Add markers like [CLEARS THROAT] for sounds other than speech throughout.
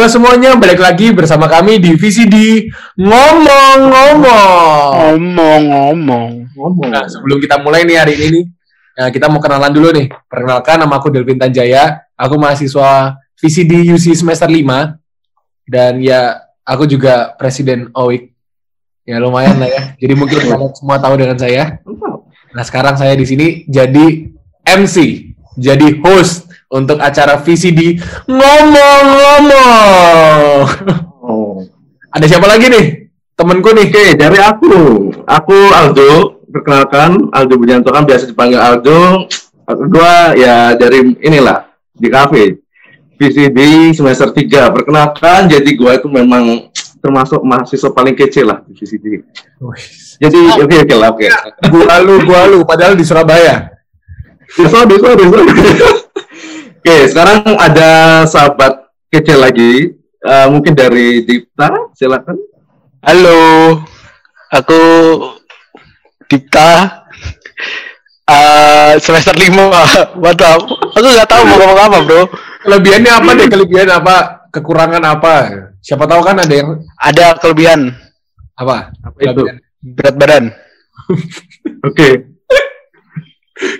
Halo semuanya, balik lagi bersama kami di VCD Ngomong-Ngomong. Ngomong-ngomong. Nah, sebelum kita mulai nih hari ini nih, nah, kita mau kenalan dulu nih. Perkenalkan, nama aku Delvin Tanjaya. Aku mahasiswa VCD UC semester 5. Dan ya, aku juga presiden OIK. Ya lumayan lah ya. Jadi mungkin [LAUGHS] kalian semua tahu dengan saya. Nah, sekarang saya di sini jadi MC, jadi host untuk acara VCD ngomong-ngomong. Oh. Ada siapa lagi nih? Temenku nih. Oke, dari aku. Aku Aldo. Perkenalkan, Aldo Budianto kan biasa dipanggil Aldo. Aku Kedua, ya dari inilah, di kafe. VCD semester 3. Perkenalkan, jadi gua itu memang termasuk mahasiswa paling kecil lah di VCD. Jadi, oke, oke lah, oke. Gua lu, gua lu, padahal di Surabaya. Desa, desa, desa. Oke, sekarang ada sahabat kecil lagi. Eh, mungkin dari Dipta, silakan. Halo, aku Dipta. Eh, semester 5 Waduh, aku nggak tahu mau ngomong apa, bro. Kelebihannya apa deh? Kelebihan apa? Kekurangan apa? Siapa tahu kan ada yang Ada kelebihan apa? Apa itu? Berat badan. [LAUGHS] Oke.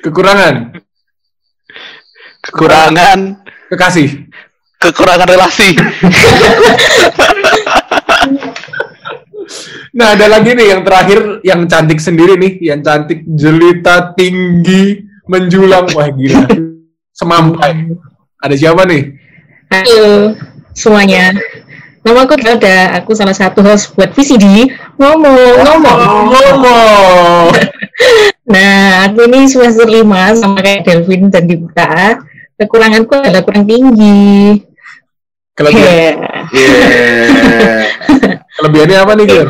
Kekurangan, Kekurangan kekasih. kekurangan relasi. Nah, ada lagi nih yang terakhir yang cantik sendiri nih, yang cantik jelita tinggi menjulang wah gila. Semampai. Ada siapa nih? Halo semuanya. Nama aku Dauda, aku salah satu host buat VCD ngomong ngomong. Ngomong. Nah, aku ini semester 5 sama kayak Delvin dan Dipta. Kekuranganku adalah kurang tinggi. Kelebihan, Ya. Yeah. kelebihannya apa nih, Gir?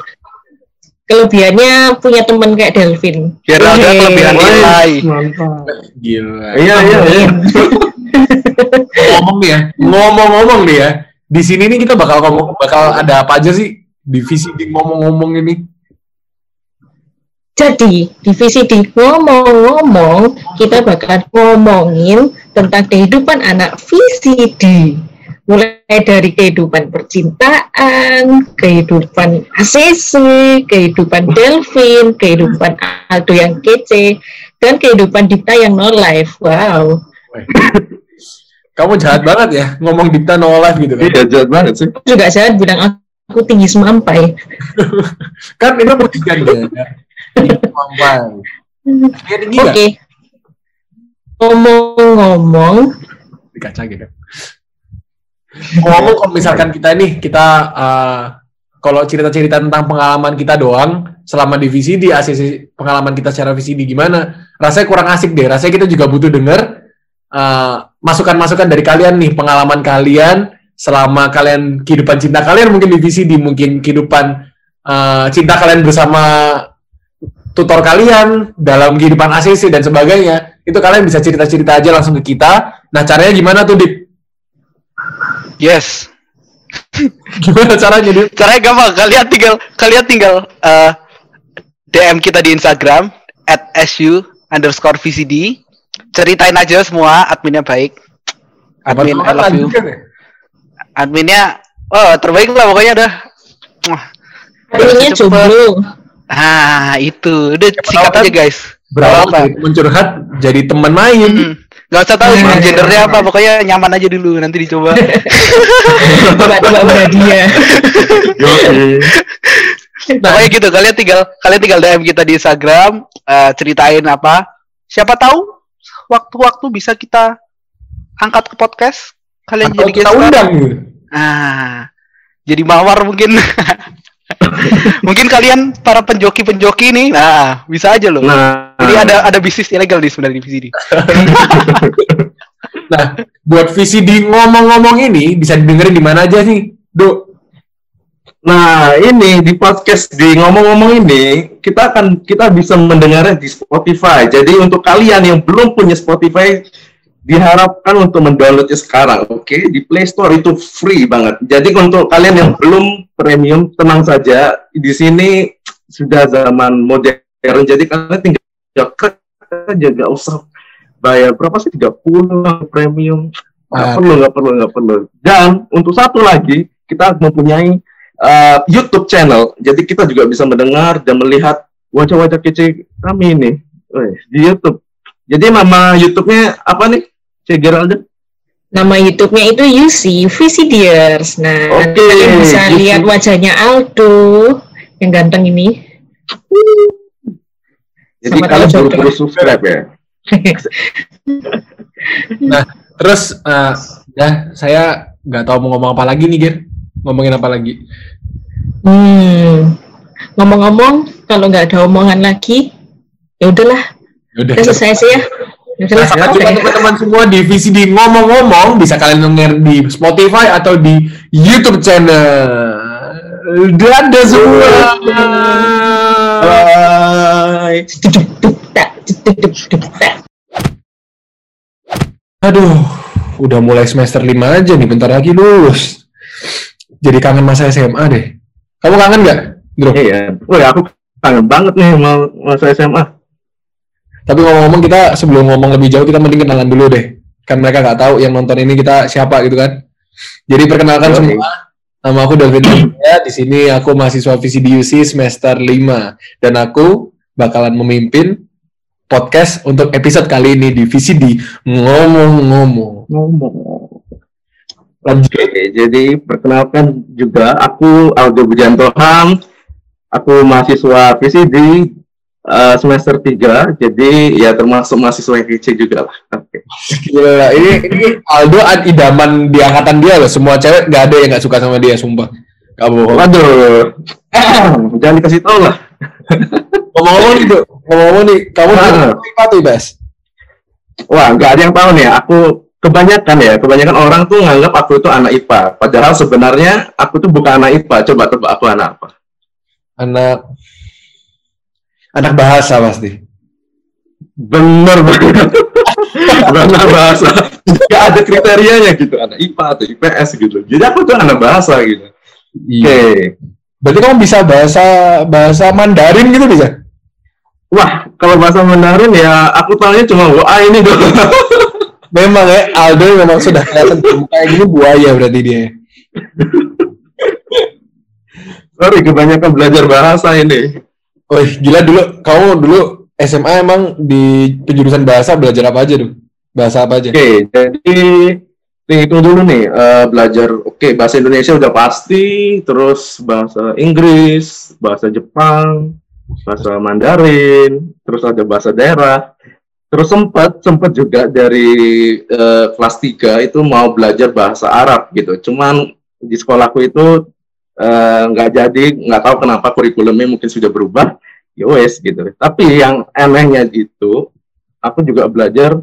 Kelebihannya punya teman kayak Delvin. Biar ada Yeay. kelebihan nilai. Mantap. Gila. Iya, iya, iya. Ngomong nih ya, ngomong-ngomong nih ya. Di sini nih kita bakal ngomong, bakal ada apa aja sih? Divisi di ngomong-ngomong ini. Jadi, di VCD ngomong-ngomong, kita bakal ngomongin tentang kehidupan anak VCD. Mulai dari kehidupan percintaan, kehidupan ACC, kehidupan Delvin, kehidupan Aldo yang kece, dan kehidupan Dipta yang no life. Wow. Kamu jahat banget ya, ngomong Dipta no life gitu kan. Iya, jahat banget sih. Aku juga saya bilang aku tinggi semampai. [LAUGHS] Kan itu buktikan ya. [LAUGHS] Sampai. Dia tinggi Oke. nggak? Ngomong-ngomong, Di kaca gitu. Ngomong kalau misalkan kita nih, kita eh, kalau cerita-cerita tentang pengalaman kita doang, selama di VCD, ACC, pengalaman kita secara VCD gimana, rasanya kurang asik deh. Rasanya kita juga butuh denger eh, masukan-masukan dari kalian nih, pengalaman kalian selama kalian kehidupan cinta kalian mungkin di VCD, mungkin kehidupan eh, cinta kalian bersama tutor kalian dalam kehidupan ACC dan sebagainya. Itu kalian bisa cerita-cerita aja langsung ke kita. Nah, caranya gimana tuh, Dip? Yes. [LAUGHS] Gimana caranya, Dip? Caranya gampang. Kalian tinggal kalian tinggal eh, DM kita di Instagram at su underscore VCD. Ceritain aja semua, adminnya baik. Admin, I love you. Ya? Adminnya, oh terbaik lah pokoknya udah. Cepet. jomblo. Ah itu, udah tahu aja kan guys. Berapa Apa? dari temen curhat jadi teman main. Hmm. Gak usah tahu Hmm. gendernya apa, pokoknya nyaman aja dulu nanti dicoba. [LAUGHS] Coba-coba berhadiah. [LAUGHS] Oke. Pokoknya gitu, kalian tinggal kalian tinggal DM kita di Instagram, eh, ceritain apa. Siapa tahu waktu-waktu bisa kita angkat ke podcast. Kalian Atau jadi kita guest star. undang gitu. Ah, jadi mawar mungkin. [LAUGHS] mungkin kalian para penjoki-penjoki nih, nah bisa aja loh. Nah, Jadi ada ada bisnis ilegal di sebenarnya di sini. [LAUGHS] Nah, buat VCD ngomong-ngomong ini bisa didengerin di mana aja sih, Do? Nah, ini di podcast di ngomong-ngomong ini kita akan kita bisa mendengarnya di Spotify. Jadi untuk kalian yang belum punya Spotify diharapkan untuk mendownloadnya sekarang, oke? Di Play Store itu free banget. Jadi untuk kalian yang belum premium, tenang saja. Di sini sudah zaman modern. Jadi kalian tinggal klik aja, nggak usah bayar berapa sih 30 lah premium Nggak Ah. perlu, nggak perlu, nggak perlu. Dan untuk satu lagi, kita mempunyai uh, YouTube channel. Jadi kita juga bisa mendengar dan melihat wajah-wajah kece kami ini Wih, di YouTube. Jadi nama YouTube-nya apa nih, Cik Geralda? Nama YouTube-nya itu UC Visitors. Nah, Oke, nanti kalian bisa UC. lihat wajahnya Aldo yang ganteng ini. Jadi Sama kalian buru-buru subscribe ya. Terus eh, ya saya nggak tahu mau ngomong apa lagi nih, Gir. Ngomongin apa lagi? Hmm. Ngomong-ngomong, kalau nggak ada omongan lagi, ya udahlah, Udah. udah selesai sih ya. Ya Nah, juga teman-teman semua di VCD ngomong-ngomong bisa kalian denger di Spotify atau di YouTube channel. Dadah semua. Bye. Aduh, udah mulai semester 5 aja nih, bentar lagi lulus. Jadi kangen masa SMA deh. Kamu kangen nggak, Bro? Iya. Wih, aku kangen banget nih sama masa SMA. Tapi ngomong-ngomong kita sebelum ngomong lebih jauh kita mending kenalan dulu deh. Kan mereka nggak tahu yang nonton ini kita siapa gitu kan. Jadi perkenalkan Oke. semua. Nama aku David ya. Di sini aku mahasiswa VCDUC semester 5 dan aku bakalan memimpin podcast untuk episode kali ini di VCD ngomong-ngomong. Ngomong. Lanjut. Oke, jadi perkenalkan juga aku Aldo Bujanto Ham. Aku mahasiswa VCD eh, semester 3, jadi ya termasuk mahasiswa yang kece juga lah. Gila, ini ini Aldo ad- idaman di angkatan dia loh. Semua cewek nggak ada yang nggak suka sama dia, sumpah. Gak bohong. Waduh, jangan dikasih tahu lah. Ngomong-ngomong nih, Dok. ngomong-ngomong nih, kamu Ah. jurusan apa tuh, Bas? Wah, nggak ada yang tahu nih. Aku kebanyakan ya, kebanyakan orang tuh nganggap aku itu anak IPA. Padahal sebenarnya aku tuh bukan anak IPA. Coba tebak aku anak apa? Anak anak bahasa pasti. Bener banget. Bener bahasa. Gak ada kriterianya gitu. Anak IPA atau IPS gitu. Jadi aku tuh anak bahasa gitu. Oke. Iya. Berarti kamu bisa bahasa bahasa Mandarin gitu bisa? Wah, kalau bahasa Mandarin ya aku tahunya cuma WA ini doang. [LAUGHS] Memang ya, Aldo memang sudah kelihatan kayak gini buaya berarti dia. Sorry, kebanyakan belajar bahasa ini. Oh gila dulu, kamu dulu SMA emang di penjurusan bahasa belajar apa aja tuh? Bahasa apa aja? Oke, jadi hitung dulu nih eh, belajar. Oke, bahasa Indonesia udah pasti, terus bahasa Inggris, bahasa Jepang, bahasa Mandarin, terus ada bahasa daerah. Terus sempat sempat juga dari eh, kelas 3 itu mau belajar bahasa Arab gitu. Cuman di sekolahku itu eh, nggak jadi, nggak tahu kenapa kurikulumnya mungkin sudah berubah. Ya wes gitu. Tapi yang anehnya itu, aku juga belajar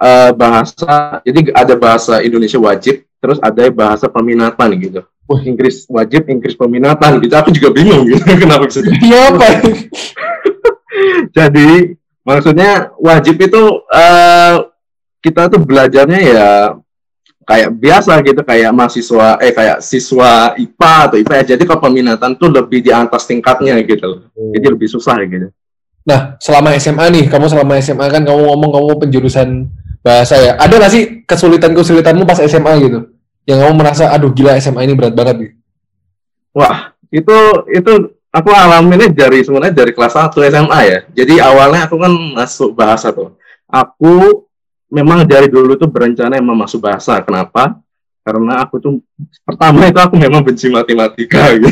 eh, bahasa jadi ada bahasa Indonesia wajib terus ada bahasa peminatan gitu Wah. Inggris wajib Inggris peminatan gitu aku juga bingung gitu [LAUGHS] kenapa bisa gitu. Iya apa? [LAUGHS] jadi maksudnya wajib itu eh, kita tuh belajarnya ya kayak biasa gitu kayak mahasiswa eh kayak siswa IPA atau IPS jadi kalau peminatan tuh lebih di atas tingkatnya gitu loh. jadi lebih susah gitu Nah, selama SMA nih, kamu selama SMA kan kamu ngomong kamu penjurusan bahasa ya. Ada nggak sih kesulitan-kesulitanmu pas SMA gitu? Yang kamu merasa, aduh gila SMA ini berat banget gitu. Wah, itu itu aku alaminnya dari sebenarnya dari kelas 1 SMA ya. Jadi awalnya aku kan masuk bahasa tuh. Aku memang dari dulu tuh berencana emang masuk bahasa. Kenapa? Karena aku tuh pertama itu aku memang benci matematika [LAUGHS] gitu.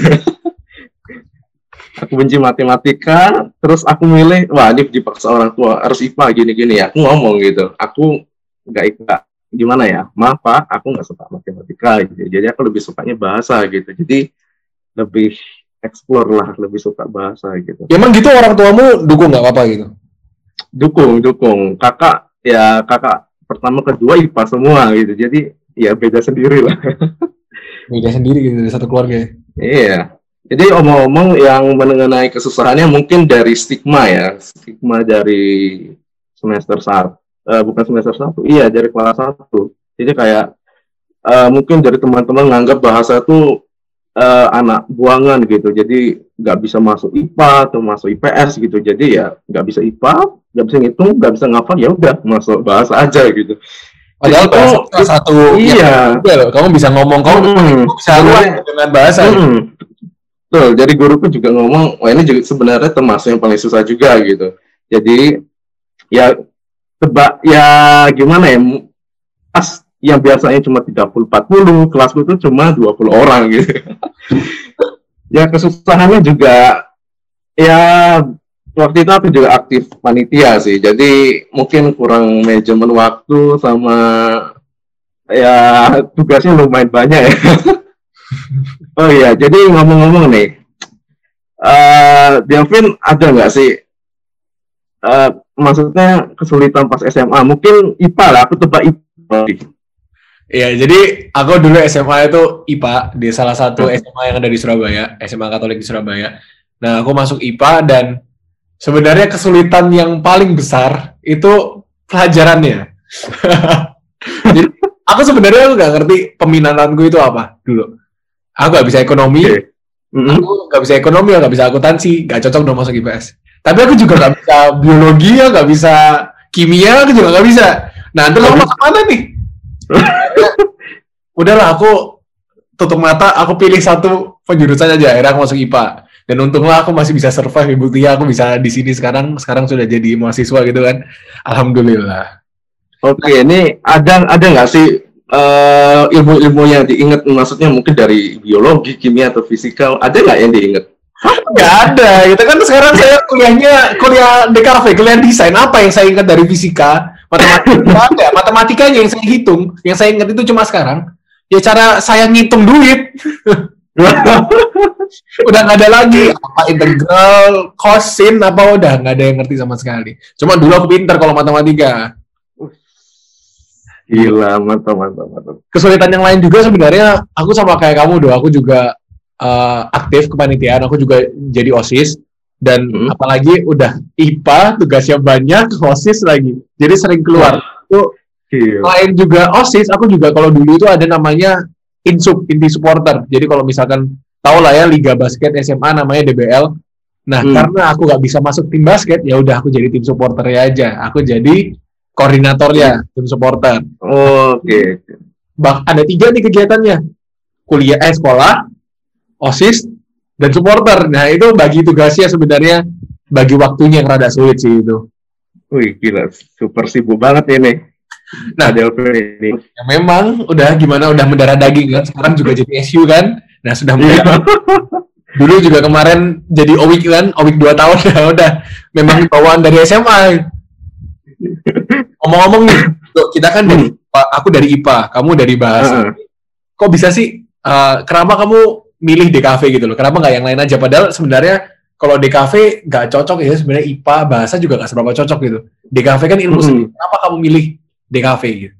aku benci matematika, terus aku milih, wah ini dipaksa orang tua harus IPA gini-gini ya. Aku ngomong gitu, aku nggak IPA gimana ya maaf pak aku nggak suka matematika gitu. jadi aku lebih sukanya bahasa gitu jadi lebih explore lah lebih suka bahasa gitu Ya, emang gitu orang tuamu dukung nggak apa-apa gitu? dukung dukung kakak ya kakak pertama kedua IPA semua gitu. Jadi ya beda sendiri lah. [LAUGHS] Beda sendiri gitu dari satu keluarga ya. iya. Jadi omong-omong yang mengenai kesusahannya mungkin dari stigma ya. Stigma dari semester saat eh, bukan semester satu iya dari kelas satu. Jadi kayak eh, mungkin dari teman-teman nganggap bahasa tuh eh, anak buangan gitu jadi nggak bisa masuk IPA atau masuk IPS gitu jadi ya nggak bisa IPA nggak bisa ngitung nggak bisa ngafal ya udah masuk bahasa aja gitu Padahal Itu- bahasa satu iya. loh. Kamu bisa ngomong, kamu Mm-mm. bisa luas dengan bahasa. Mm-mm. Betul, jadi guruku juga ngomong, wah ini juga sebenarnya termasuk yang paling susah juga gitu. Jadi ya tebak ya gimana ya pas yang biasanya cuma 30 40 kelasku itu cuma 20 orang gitu. ya kesusahannya juga ya waktu itu aku juga aktif panitia sih. Jadi mungkin kurang manajemen waktu sama ya tugasnya lumayan banyak ya. [LAUGHS] Oh iya, jadi ngomong-ngomong nih, eh Delvin ada nggak sih, eh maksudnya kesulitan pas SMA? Mungkin IPA lah, aku tebak IPA. Iya, jadi aku dulu SMA itu IPA di salah satu SMA yang ada di Surabaya, SMA Katolik di Surabaya. Nah, aku masuk IPA dan sebenarnya kesulitan yang paling besar itu pelajarannya. [LAUGHS] jadi aku sebenarnya aku nggak ngerti peminatanku itu apa dulu. Aku nggak bisa ekonomi. Mm-mm. aku nggak bisa ekonomi, nggak bisa akuntansi, nggak cocok dong masuk IPS. Tapi aku juga nggak bisa biologi, ya nggak bisa kimia, aku juga nggak bisa. Nah, terus aku masuk mana nih? [LAUGHS] Udahlah, aku tutup mata, aku pilih satu penjurusan aja. Akhirnya aku masuk IPA. Dan untunglah aku masih bisa survive, Ibu Tia. Aku bisa di sini sekarang, sekarang sudah jadi mahasiswa gitu kan. Alhamdulillah. Oke, ini ada ada nggak sih eh, ilmu-ilmu yang diingat? Maksudnya mungkin dari biologi, kimia atau fisika, ada nggak yang diingat? Nggak ada, gitu kan sekarang saya kuliahnya kuliah DKV, kuliah desain. Apa yang saya ingat dari fisika? Matematika [LAUGHS] ada. Matematikanya yang saya hitung, yang saya ingat itu cuma sekarang. Ya cara saya ngitung duit, [LAUGHS] udah nggak ada lagi. Apa integral, kosin, apa udah nggak ada yang ngerti sama sekali. Cuma dulu aku pinter kalau matematika. Gila, mantap, mantap, mantap. kesulitan yang lain juga sebenarnya aku sama kayak kamu doh aku juga eh, aktif kepanitiaan aku juga jadi osis dan Hmm. apalagi udah IPA tugasnya banyak osis lagi jadi sering keluar itu Gila. selain juga osis aku juga kalau dulu itu ada namanya insub inti supporter jadi kalau misalkan tahu lah ya liga basket SMA namanya DBL nah Hmm. karena aku nggak bisa masuk tim basket ya udah aku jadi tim supporternya aja aku jadi koordinatornya tim supporter Oke. Bang, ada tiga nih kegiatannya. Kuliah, eh, sekolah, OSIS, dan supporter. Nah, itu bagi tugasnya sebenarnya bagi waktunya yang rada sulit sih itu. Wih, gila, super sibuk banget ini. Nah, Delvin ini. Ya memang udah gimana udah mendarah daging kan. Sekarang juga jadi SU kan. Nah, sudah Iya. mendarah. [LAUGHS] Dulu juga kemarin jadi OWIK kan, OWIK 2 tahun ya [LAUGHS] udah. Memang bawaan dari SMA. Ngomong-ngomong nih, kita kan dari IPA, aku dari IPA, kamu dari bahasa. Heeh. kok bisa sih eh, kenapa kamu milih DKV gitu loh kenapa nggak yang lain aja padahal sebenarnya kalau DKV nggak cocok ya sebenarnya IPA bahasa juga nggak seberapa cocok gitu DKV kan ilmu Mm-mm. sendiri kenapa kamu milih DKV gitu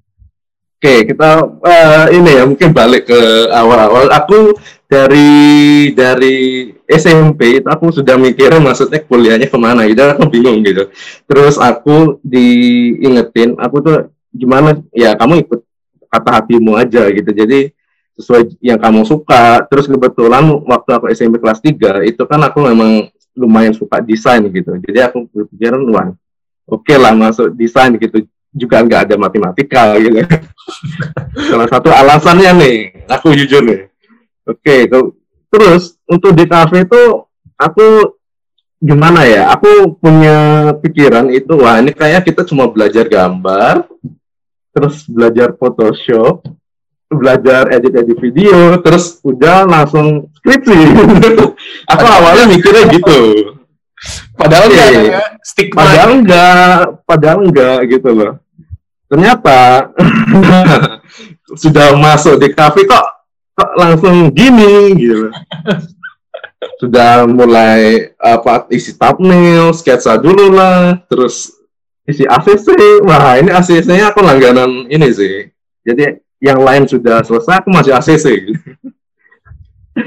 Oke, kita eh, ini ya mungkin balik ke awal-awal. Aku dari dari SMP itu aku sudah mikirin maksudnya kuliahnya ke mana gitu. Aku bingung gitu. Terus aku diingetin, aku tuh gimana? Ya kamu ikut kata hatimu aja gitu. Jadi sesuai yang kamu suka. Terus kebetulan waktu aku SMP kelas 3 itu kan aku memang lumayan suka desain gitu. Jadi aku berpikiran, wah, oke lah masuk desain gitu juga nggak ada matematika gitu. [LAUGHS] Salah satu alasannya nih, aku jujur nih. Oke, tuh. terus untuk di kafe itu aku gimana ya? Aku punya pikiran itu, wah ini kayak kita cuma belajar gambar, terus belajar Photoshop, belajar edit-edit video, terus udah langsung skripsi. [LAUGHS] aku awalnya mikirnya gitu. padahal stigma Padahal enggak, padahal enggak gitu loh. Ternyata [LAUGHS] sudah masuk di kafe kok kok langsung gini gitu. [LAUGHS] Sudah mulai apa isi thumbnail, sketsa dulu lah, terus isi ACC. Wah, ini ACC-nya aku langganan ini sih. Jadi yang lain sudah selesai, aku masih ACC.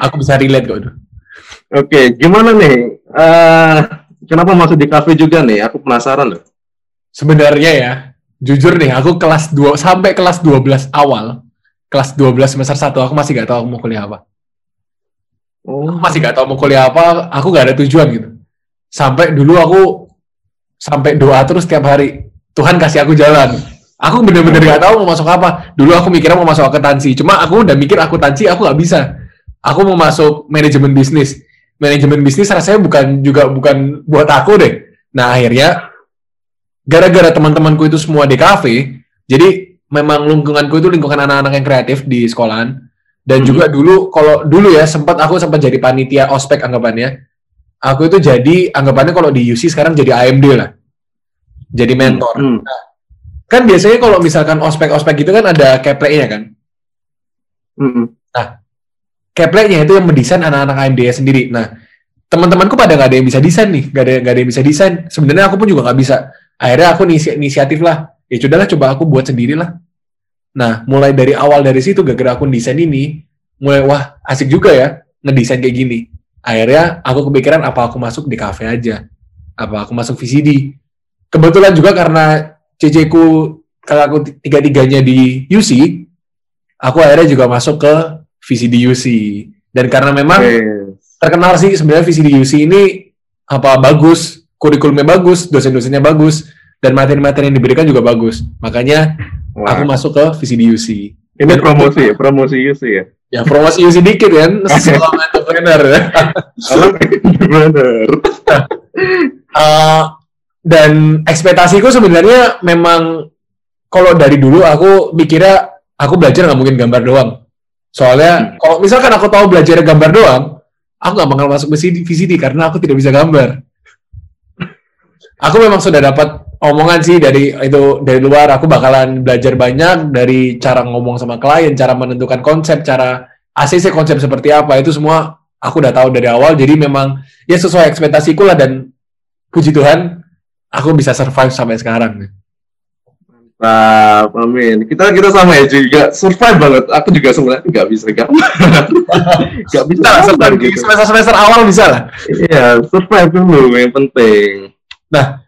aku bisa relate kok. Oke, gimana nih? Eh, kenapa masuk di kafe juga nih? Aku penasaran loh. sebenarnya ya jujur nih aku kelas 2 sampai kelas 12 awal kelas 12 semester 1 aku masih gak tahu aku mau kuliah apa Oh, aku masih gak tahu mau kuliah apa aku gak ada tujuan gitu sampai dulu aku sampai doa terus tiap hari Tuhan kasih aku jalan Aku bener-bener nggak tahu mau masuk apa. Dulu aku mikirnya mau masuk akuntansi. Cuma aku udah mikir akuntansi aku nggak bisa. Aku mau masuk manajemen bisnis. Manajemen bisnis rasanya bukan juga bukan buat aku deh. Nah akhirnya gara-gara teman-temanku itu semua di kafe, jadi memang lingkunganku itu lingkungan anak-anak yang kreatif di sekolahan. Dan juga dulu kalau dulu ya sempat aku sempat jadi panitia ospek anggapannya. Aku itu jadi anggapannya kalau di UC sekarang jadi AMD lah. Jadi mentor. Hmm. Kan biasanya kalau misalkan ospek-ospek gitu kan ada kepleknya kan. Hmm. Kepleknya itu yang mendesain anak-anak AMD sendiri. Nah, teman-temanku pada nggak ada yang bisa desain nih, nggak ada nggak ada yang bisa desain. Sebenarnya aku pun juga nggak bisa. Akhirnya aku inisi- inisiatif lah. Ya sudahlah coba aku buat sendiri lah. Nah, mulai dari awal dari situ gara-gara aku desain ini, mulai wah asik juga ya ngedesain kayak gini. Akhirnya aku kepikiran apa aku masuk di cafe aja. Apa aku masuk VCD. Kebetulan juga karena CC-ku kalau aku tiga-tiganya di UC, aku akhirnya juga masuk ke VCD UC. Dan karena memang Yes. terkenal sih sebenarnya VCD UC ini apa bagus, kurikulumnya bagus, dosen-dosennya bagus, dan materi-materi yang diberikan juga bagus. Makanya Wah. aku masuk ke VCD UC. Ini promosi ya, promosi UC ya. Ya promosi UC dikit kan, [LAUGHS] seorang entrepreneur ya. [LAUGHS] Bener. [LAUGHS] Dan ekspektasiku sebenarnya memang kalau dari dulu aku mikirnya aku belajar nggak mungkin gambar doang. Soalnya kalau misalkan aku tahu belajar gambar doang, aku nggak bakal masuk VCD, VCD karena aku tidak bisa gambar. [LAUGHS] Aku memang sudah dapat omongan sih dari itu dari luar. Aku bakalan belajar banyak dari cara ngomong sama klien, cara menentukan konsep, cara ACC konsep seperti apa itu semua aku udah tahu dari awal. Jadi memang ya sesuai ekspektasiku lah dan puji Tuhan aku bisa survive sampai sekarang. Nah, amin. Kita kita sama ya juga survive banget. Aku juga sebenarnya nggak bisa gambar. [LAUGHS] Nggak bisa gambar semester, gitu. semester, semester awal bisa lah. Iya, survive dulu yang penting.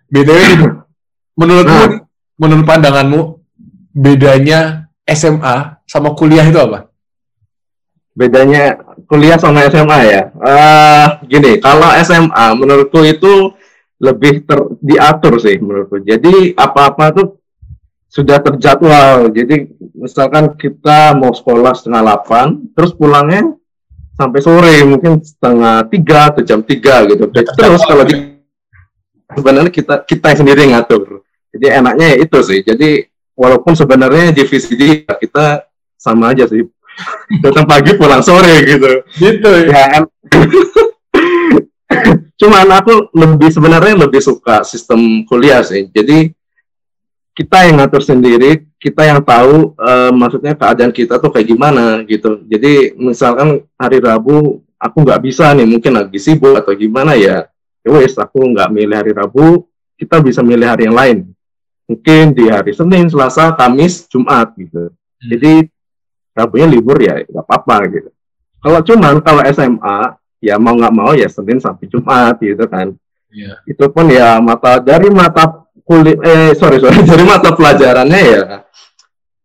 BTW nih, menurutmu, Nah. menurut pandanganmu, bedanya SMA sama kuliah itu apa? Bedanya kuliah sama SMA ya. Eh, gini, kalau SMA menurutku itu lebih ter, diatur sih menurutku. Jadi apa-apa tuh sudah terjadwal. Jadi misalkan kita mau sekolah setengah delapan, terus pulangnya sampai sore mungkin setengah tiga atau jam tiga gitu. Terus kalau di sebenarnya kita kita yang sendiri ngatur. Jadi enaknya ya itu sih. Jadi walaupun sebenarnya di VCD kita sama aja sih. [LAUGHS] Datang pagi pulang sore gitu. Gitu Ya, em- [LAUGHS] cuman aku lebih sebenarnya lebih suka sistem kuliah sih. Jadi kita yang ngatur sendiri, kita yang tahu eh, maksudnya keadaan kita tuh kayak gimana gitu. Jadi misalkan hari Rabu aku nggak bisa nih, mungkin lagi sibuk atau gimana ya, ya wes aku nggak milih hari Rabu, kita bisa milih hari yang lain. Mungkin di hari Senin, Selasa, Kamis, Jumat gitu. Jadi Rabunya libur ya nggak apa-apa gitu. Kalau cuman kalau SMA ya mau nggak mau ya Senin sampai Jumat gitu kan. Iya. Itu pun ya mata dari mata kulit eh sorry sorry [LAUGHS] dari mata pelajarannya ya.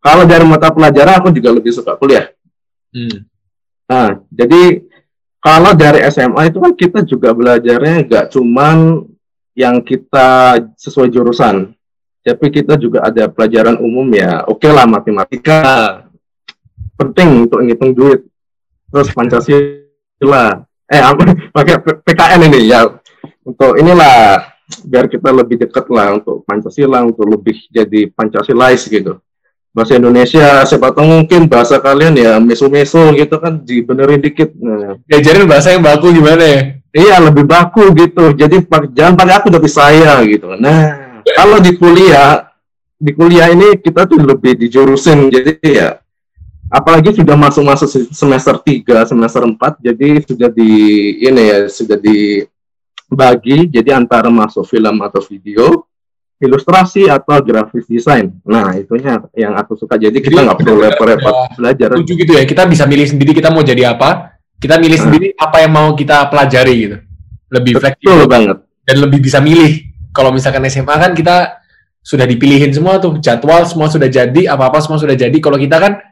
Kalau dari mata pelajaran aku juga lebih suka kuliah. Hmm. Nah jadi kalau dari SMA itu kan kita juga belajarnya nggak cuman yang kita sesuai jurusan, tapi kita juga ada pelajaran umum ya. Oke lah matematika penting untuk ngitung duit. Terus Pancasila, eh apa pakai PKN ini ya untuk inilah biar kita lebih dekat lah untuk Pancasila untuk lebih jadi Pancasilais gitu. Bahasa Indonesia siapa tahu mungkin bahasa kalian ya meso-meso gitu kan dibenerin dikit. Nah, Diajarin bahasa yang baku gimana ya? Iya lebih baku gitu. Jadi jangan pakai aku tapi saya gitu. Nah kalau di kuliah di kuliah ini kita tuh lebih dijurusin. Jadi ya apalagi sudah masuk-masuk se- semester 3, semester 4 jadi sudah di ini ya sudah dibagi jadi antara masuk film atau video ilustrasi atau grafis desain. Nah, itunya yang aku suka. Jadi kita nggak perlu udah- repot-repot udah belajar. Setuju gitu ya, kita bisa milih sendiri kita mau jadi apa, kita milih Hmm. sendiri apa yang mau kita pelajari gitu. Lebih fleksibel banget. dan lebih bisa milih. Kalau misalkan SMA kan kita sudah dipilihin semua tuh, jadwal semua sudah jadi, apa-apa semua sudah jadi. Kalau kita kan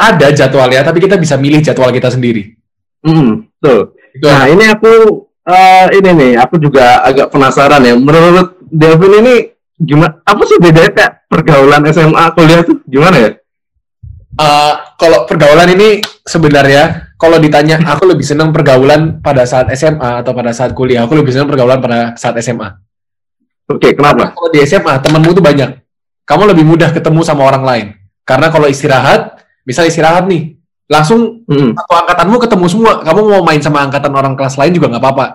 ada jadwalnya, tapi kita bisa milih jadwal kita sendiri. Hmm, betul. Itu Nah, ini aku eh, ini nih, aku juga agak penasaran ya. Menurut Devin ini gimana? Apa sih bedanya Kak, pergaulan SMA kuliah tuh gimana ya? Eh, kalau pergaulan ini sebenarnya kalau ditanya [LAUGHS] aku lebih senang pergaulan pada saat SMA atau pada saat kuliah, aku lebih senang pergaulan pada saat SMA. Oke, kenapa? Kalau di SMA temanmu tuh banyak, kamu lebih mudah ketemu sama orang lain. Karena kalau istirahat, misal istirahat nih, langsung Hmm. satu angkatanmu ketemu semua. Kamu mau main sama angkatan orang kelas lain juga nggak apa-apa.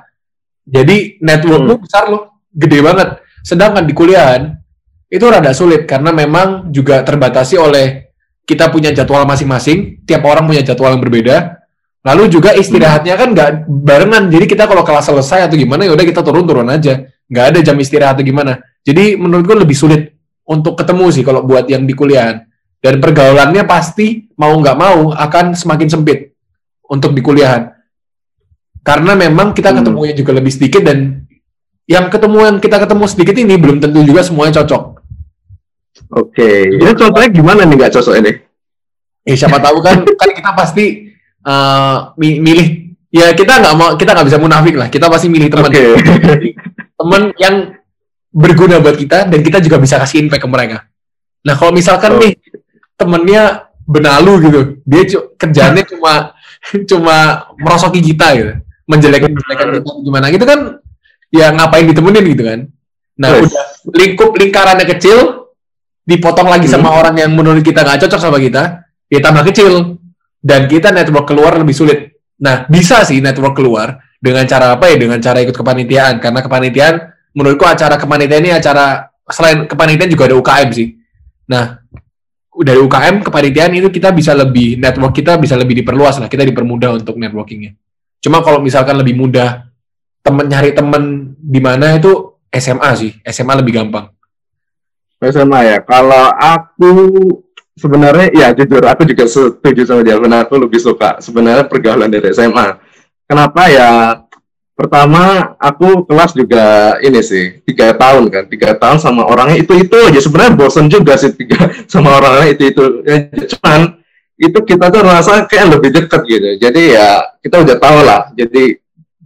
Jadi networkmu besar loh, gede banget. Sedangkan di kuliahan itu rada sulit karena memang juga terbatasi oleh kita punya jadwal masing-masing, tiap orang punya jadwal yang berbeda. Lalu juga istirahatnya kan nggak barengan. Jadi kita kalau kelas selesai atau gimana ya udah kita turun-turun aja. Nggak ada jam istirahat atau gimana. Jadi menurutku lebih sulit untuk ketemu sih kalau buat yang di kuliahan. Dan pergaulannya pasti mau nggak mau akan semakin sempit untuk di kuliahan. Karena memang kita Hmm. ketemunya juga lebih sedikit dan yang ketemu yang kita ketemu sedikit ini belum tentu juga semuanya cocok. Oke, ini contohnya gimana nih nggak cocok ini? Ya siapa tahu kan [LAUGHS] kan kita pasti eh, mi- milih ya kita nggak mau kita nggak bisa munafik lah kita pasti milih teman Oke. [LAUGHS] teman yang berguna buat kita dan kita juga bisa kasih impact ke mereka. Nah kalau misalkan Oh. nih temennya benalu gitu, dia kerjaannya cuma cuma merosoki kita gitu, menjelekan menjelekan kita gimana gitu kan, ya ngapain ditemenin gitu kan? Nah Yes. udah lingkup lingkarannya kecil, dipotong lagi sama Hmm. orang yang menurut kita nggak cocok sama kita, ya tambah kecil dan kita network keluar lebih sulit. Nah bisa sih network keluar dengan cara apa ya? Dengan cara ikut kepanitiaan karena kepanitiaan menurutku acara kepanitiaan ini acara selain kepanitiaan juga ada UKM sih. Nah, dari UKM kepanitiaan itu kita bisa lebih network kita bisa lebih diperluas lah, kita dipermudah untuk networkingnya. Cuma kalau misalkan lebih mudah temen nyari temen di mana itu SMA sih, SMA lebih gampang. SMA ya. Kalau aku sebenarnya ya jujur aku juga setuju sama dia. Benar aku lebih suka sebenarnya pergaulan dari SMA. Kenapa ya? Pertama aku kelas juga ini sih tiga tahun kan tiga tahun sama orangnya itu itu aja. Sebenarnya bosan juga sih tiga [LAUGHS] sama orangnya itu itu ya, cuman itu kita tuh rasa kayak lebih dekat gitu. Jadi ya kita udah tahu lah. Jadi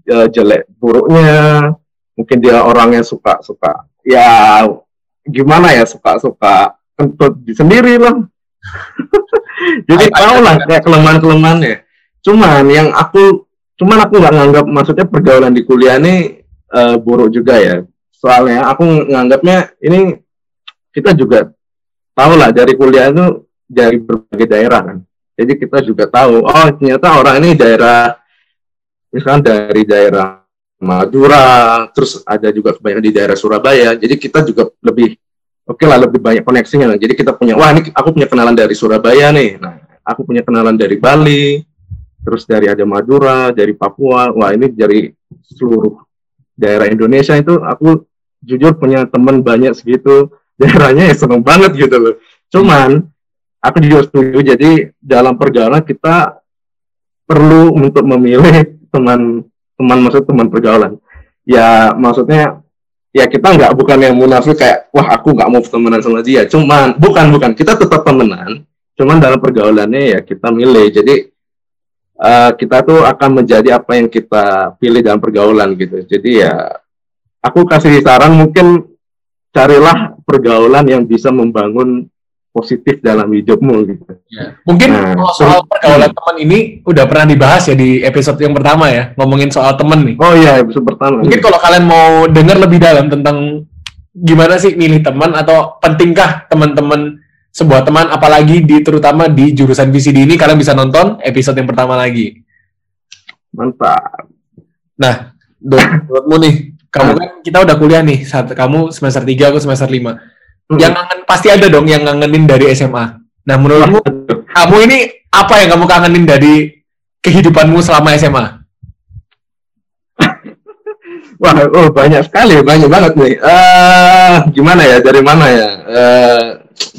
eh, jelek buruknya mungkin dia orangnya suka suka ya gimana ya suka-suka kentut di sendiri lah. [LAUGHS] Jadi tau lah kayak kelemahan-kelemahannya. Cuman yang aku, cuman aku nggak nganggap maksudnya pergaulan di kuliah ini eh, buruk juga ya. Soalnya aku nganggapnya ini kita juga tahu lah dari kuliah itu dari berbagai daerah kan. Jadi kita juga tahu, oh ternyata orang ini daerah, misalkan dari daerah Madura, terus ada juga kebanyakan di daerah Surabaya. Jadi kita juga lebih oke lah lebih banyak koneksinya. Jadi kita punya wah ini aku punya kenalan dari Surabaya nih. Nah, aku punya kenalan dari Bali, terus dari ada Madura, dari Papua. Wah ini dari seluruh daerah Indonesia itu aku jujur punya teman banyak segitu. [LAUGHS] Daerahnya ya seneng banget gitu loh. Cuman aku juga setuju. Jadi dalam perjalanan kita perlu untuk memilih teman teman maksud teman pergaulan. Ya maksudnya ya kita nggak bukan yang munafik kayak wah aku nggak mau temenan sama dia. Cuman bukan bukan kita tetap temenan. Cuman dalam pergaulannya ya kita milih. Jadi eh, kita tuh akan menjadi apa yang kita pilih dalam pergaulan gitu. Jadi ya aku kasih saran mungkin carilah pergaulan yang bisa membangun positif dalam hidupmu gitu. Mungkin Nah, kalau soal pergaulan teman ini udah pernah dibahas ya di episode yang pertama ya, ngomongin soal temen nih. Oh iya, episode pertama. Mungkin kalau kalian mau dengar lebih dalam tentang gimana sih milih teman atau pentingkah teman-teman sebuah teman apalagi di terutama di jurusan VCD ini kalian bisa nonton episode yang pertama lagi. Mantap. Nah, menurutmu nih, kamu kan kita udah kuliah nih, saat kamu semester 3 aku semester 5. Hmm. Yang kangen pasti ada dong yang ngangenin dari SMA. Nah, menurutmu kamu ini apa yang kamu kangenin dari kehidupanmu selama SMA? [LAUGHS] Wah, oh banyak sekali, banyak banget nih. Eh, gimana ya? Dari mana ya? Eh,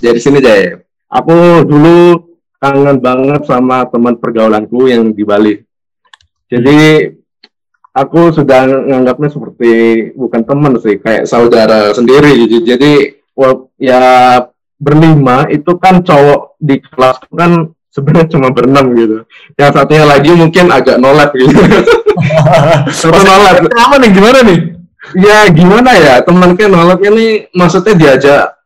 dari sini deh. Aku dulu kangen banget sama teman pergaulanku yang di Bali. Jadi aku sudah menganggapnya seperti bukan teman sih, kayak saudara sendiri. Jadi ya berlima itu kan cowok di kelas kan sebenarnya cuma berenam gitu. Yang satunya lagi mungkin agak nolak gitu. [LAUGHS] Satu nolak. Kenapa nih? Gimana nih? Ya gimana ya teman kan nolaknya nih maksudnya diajak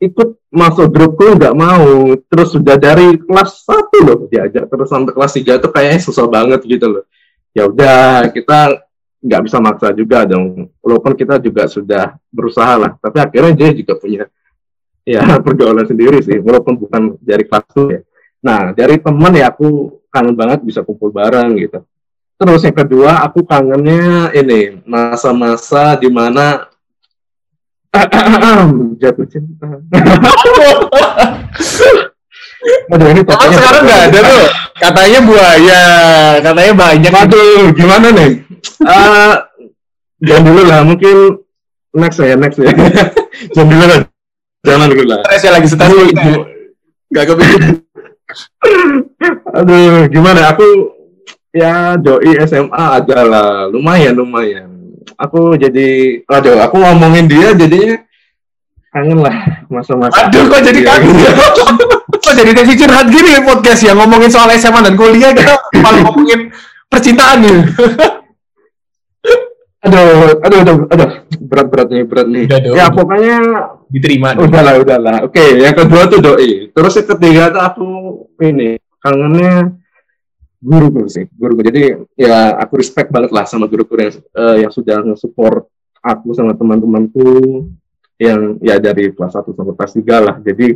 ikut masuk grupku nggak mau. Terus sudah dari kelas satu loh diajak terus sampai kelas tiga tuh kayaknya susah banget gitu loh. Ya udah kita nggak bisa maksa juga dong. Walaupun kita juga sudah berusaha lah tapi akhirnya dia juga punya ya [LAUGHS] pergaulan sendiri sih walaupun bukan dari kelas tuh ya. Nah dari teman ya aku kangen banget bisa kumpul bareng gitu. Terus yang kedua aku kangennya ini masa-masa di mana [CLEARS THROAT] jatuh cinta. [LAUGHS] Aduh, ini Emang sekarang nggak ada tuh. Katanya buaya, katanya banyak. Waduh, gimana nih? Eh, jangan dulu lah, mungkin next ya, next ya. [LAUGHS] jangan dulu lah, jangan dulu lah. Saya lagi Aduh, kita. Gak kepikiran. [LAUGHS] Aduh, gimana? Aku ya doi SMA adalah lumayan lumayan. Aku jadi, aduh, aku ngomongin dia jadinya kangen lah masa-masa. Aduh, kok jadi Iya, kangen? iya. [LAUGHS] Kok jadi sesi curhat gini ya podcast ya ngomongin soal SMA dan kuliah kita malah ngomongin percintaan nih. [LAUGHS] Aduh, aduh, aduh, aduh, berat-berat nih, berat nih. Udah, udah, ya udah. pokoknya Diterima. dong. udahlah, udahlah. Oke, yang kedua tuh doi. Terus yang ketiga tuh aku ini kangennya guruku sih, guruku. Jadi ya aku respect banget lah sama guruku yang eh, yang sudah nge-support aku sama teman-temanku yang ya dari kelas 1 sampai kelas 3 lah. Jadi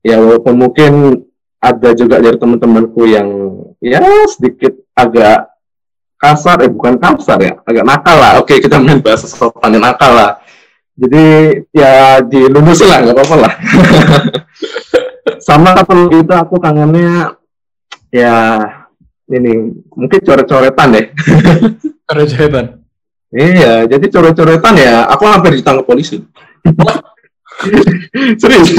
ya walaupun mungkin ada juga dari teman-temanku yang ya sedikit agak kasar, eh bukan kasar ya, agak nakal lah. Oke, kita main bahasa sopan dan nakal lah. Jadi ya dilulusin lah, nggak apa-apa lah. [LAUGHS] Sama satu lagi itu aku kangennya ya ini mungkin coret-coretan deh. [LAUGHS] Jawaban. Iya, jadi coret-coretan ya aku hampir ditangkap polisi. [LAUGHS] Serius.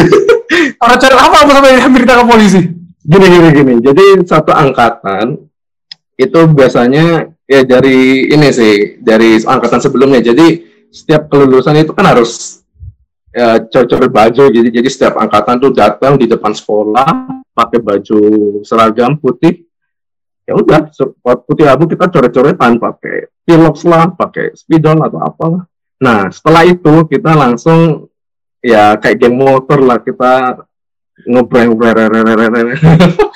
Orang cari apa apa sampai hampir ditangkap polisi? gini gini gini. Jadi satu angkatan itu biasanya ya dari ini sih dari angkatan sebelumnya. Jadi setiap kelulusan itu kan harus ya, cocok baju. Jadi jadi setiap angkatan tuh datang di depan sekolah pakai baju seragam putih. Ya udah putih abu kita coret-coretan pakai pilox lah, pakai spidol atau apalah. Nah setelah itu kita langsung ya kayak geng motor lah kita ngebreng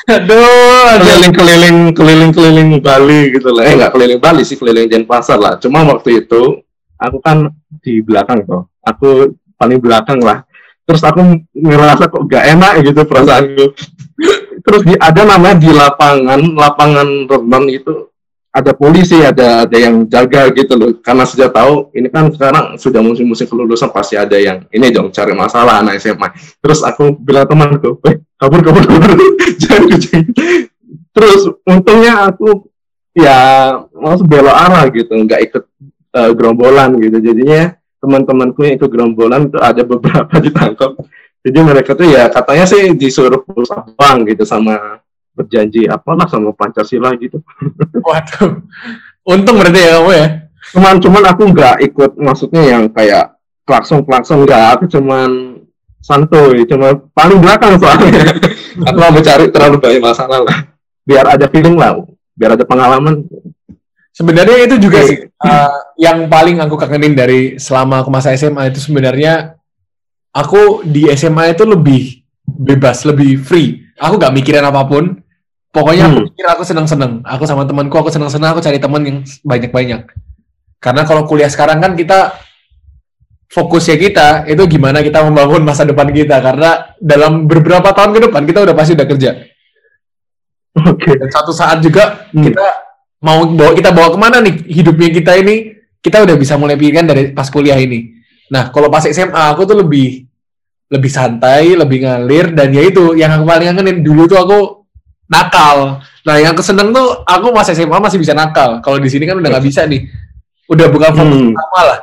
Aduh, aduh. keliling keliling keliling keliling Bali gitu lah eh nggak keliling Bali sih keliling Denpasar lah cuma waktu itu aku kan di belakang tuh aku paling belakang lah. Terus aku ngerasa kok gak enak gitu perasaanku. [LAUGHS] Terus di, ada namanya di lapangan lapangan renang itu ada polisi ada ada yang jaga gitu loh. Karena sudah tahu ini kan sekarang sudah musim-musim kelulusan pasti ada yang ini dong cari masalah anak SMA terus aku bilang temanku eh kabur kabur [LAUGHS] kabur. Jangan terus untungnya aku ya langsung belok arah gitu nggak ikut eh, gerombolan gitu. Jadinya teman-temanku yang ikut gerombolan itu ada beberapa [LAUGHS] ditangkap. Jadi mereka tuh ya katanya sih disuruh pulang uang gitu sama berjanji apalah sama Pancasila gitu. [LAUGHS] Waduh. Untung berarti ya kamu ya. cuman cuman aku nggak ikut maksudnya yang kayak klakson klakson nggak. Aku cuman santuy cuma paling belakang soalnya. [LAUGHS] Aku mau mencari terlalu banyak masalah lah. Biar ada feeling lah biar ada pengalaman Sebenarnya itu juga sih uh, yang paling aku kangenin dari selama aku masa SMA itu sebenarnya aku di SMA itu lebih bebas, lebih free. Aku gak mikirin apa pun. Pokoknya aku Hmm. mikir aku seneng-seneng. Aku sama temanku aku seneng-seneng. Aku cari teman yang banyak-banyak. Karena kalau kuliah sekarang kan kita fokusnya kita itu gimana kita membangun masa depan kita. Karena dalam beberapa tahun ke depan kita udah pasti udah kerja. oke Dan satu saat juga Hmm. kita mau bawa kita bawa ke mana nih hidupnya kita ini kita udah bisa mulai pikirkan dari pas kuliah ini. Nah kalau pas SMA aku tuh lebih lebih santai, lebih ngalir dan ya itu yang aku paling kangenin dulu tuh aku nakal. Nah yang keseneng tuh aku pas SMA masih bisa nakal. Kalau di sini kan udah nggak bisa nih. Udah bukan fokus Hmm. utama lah.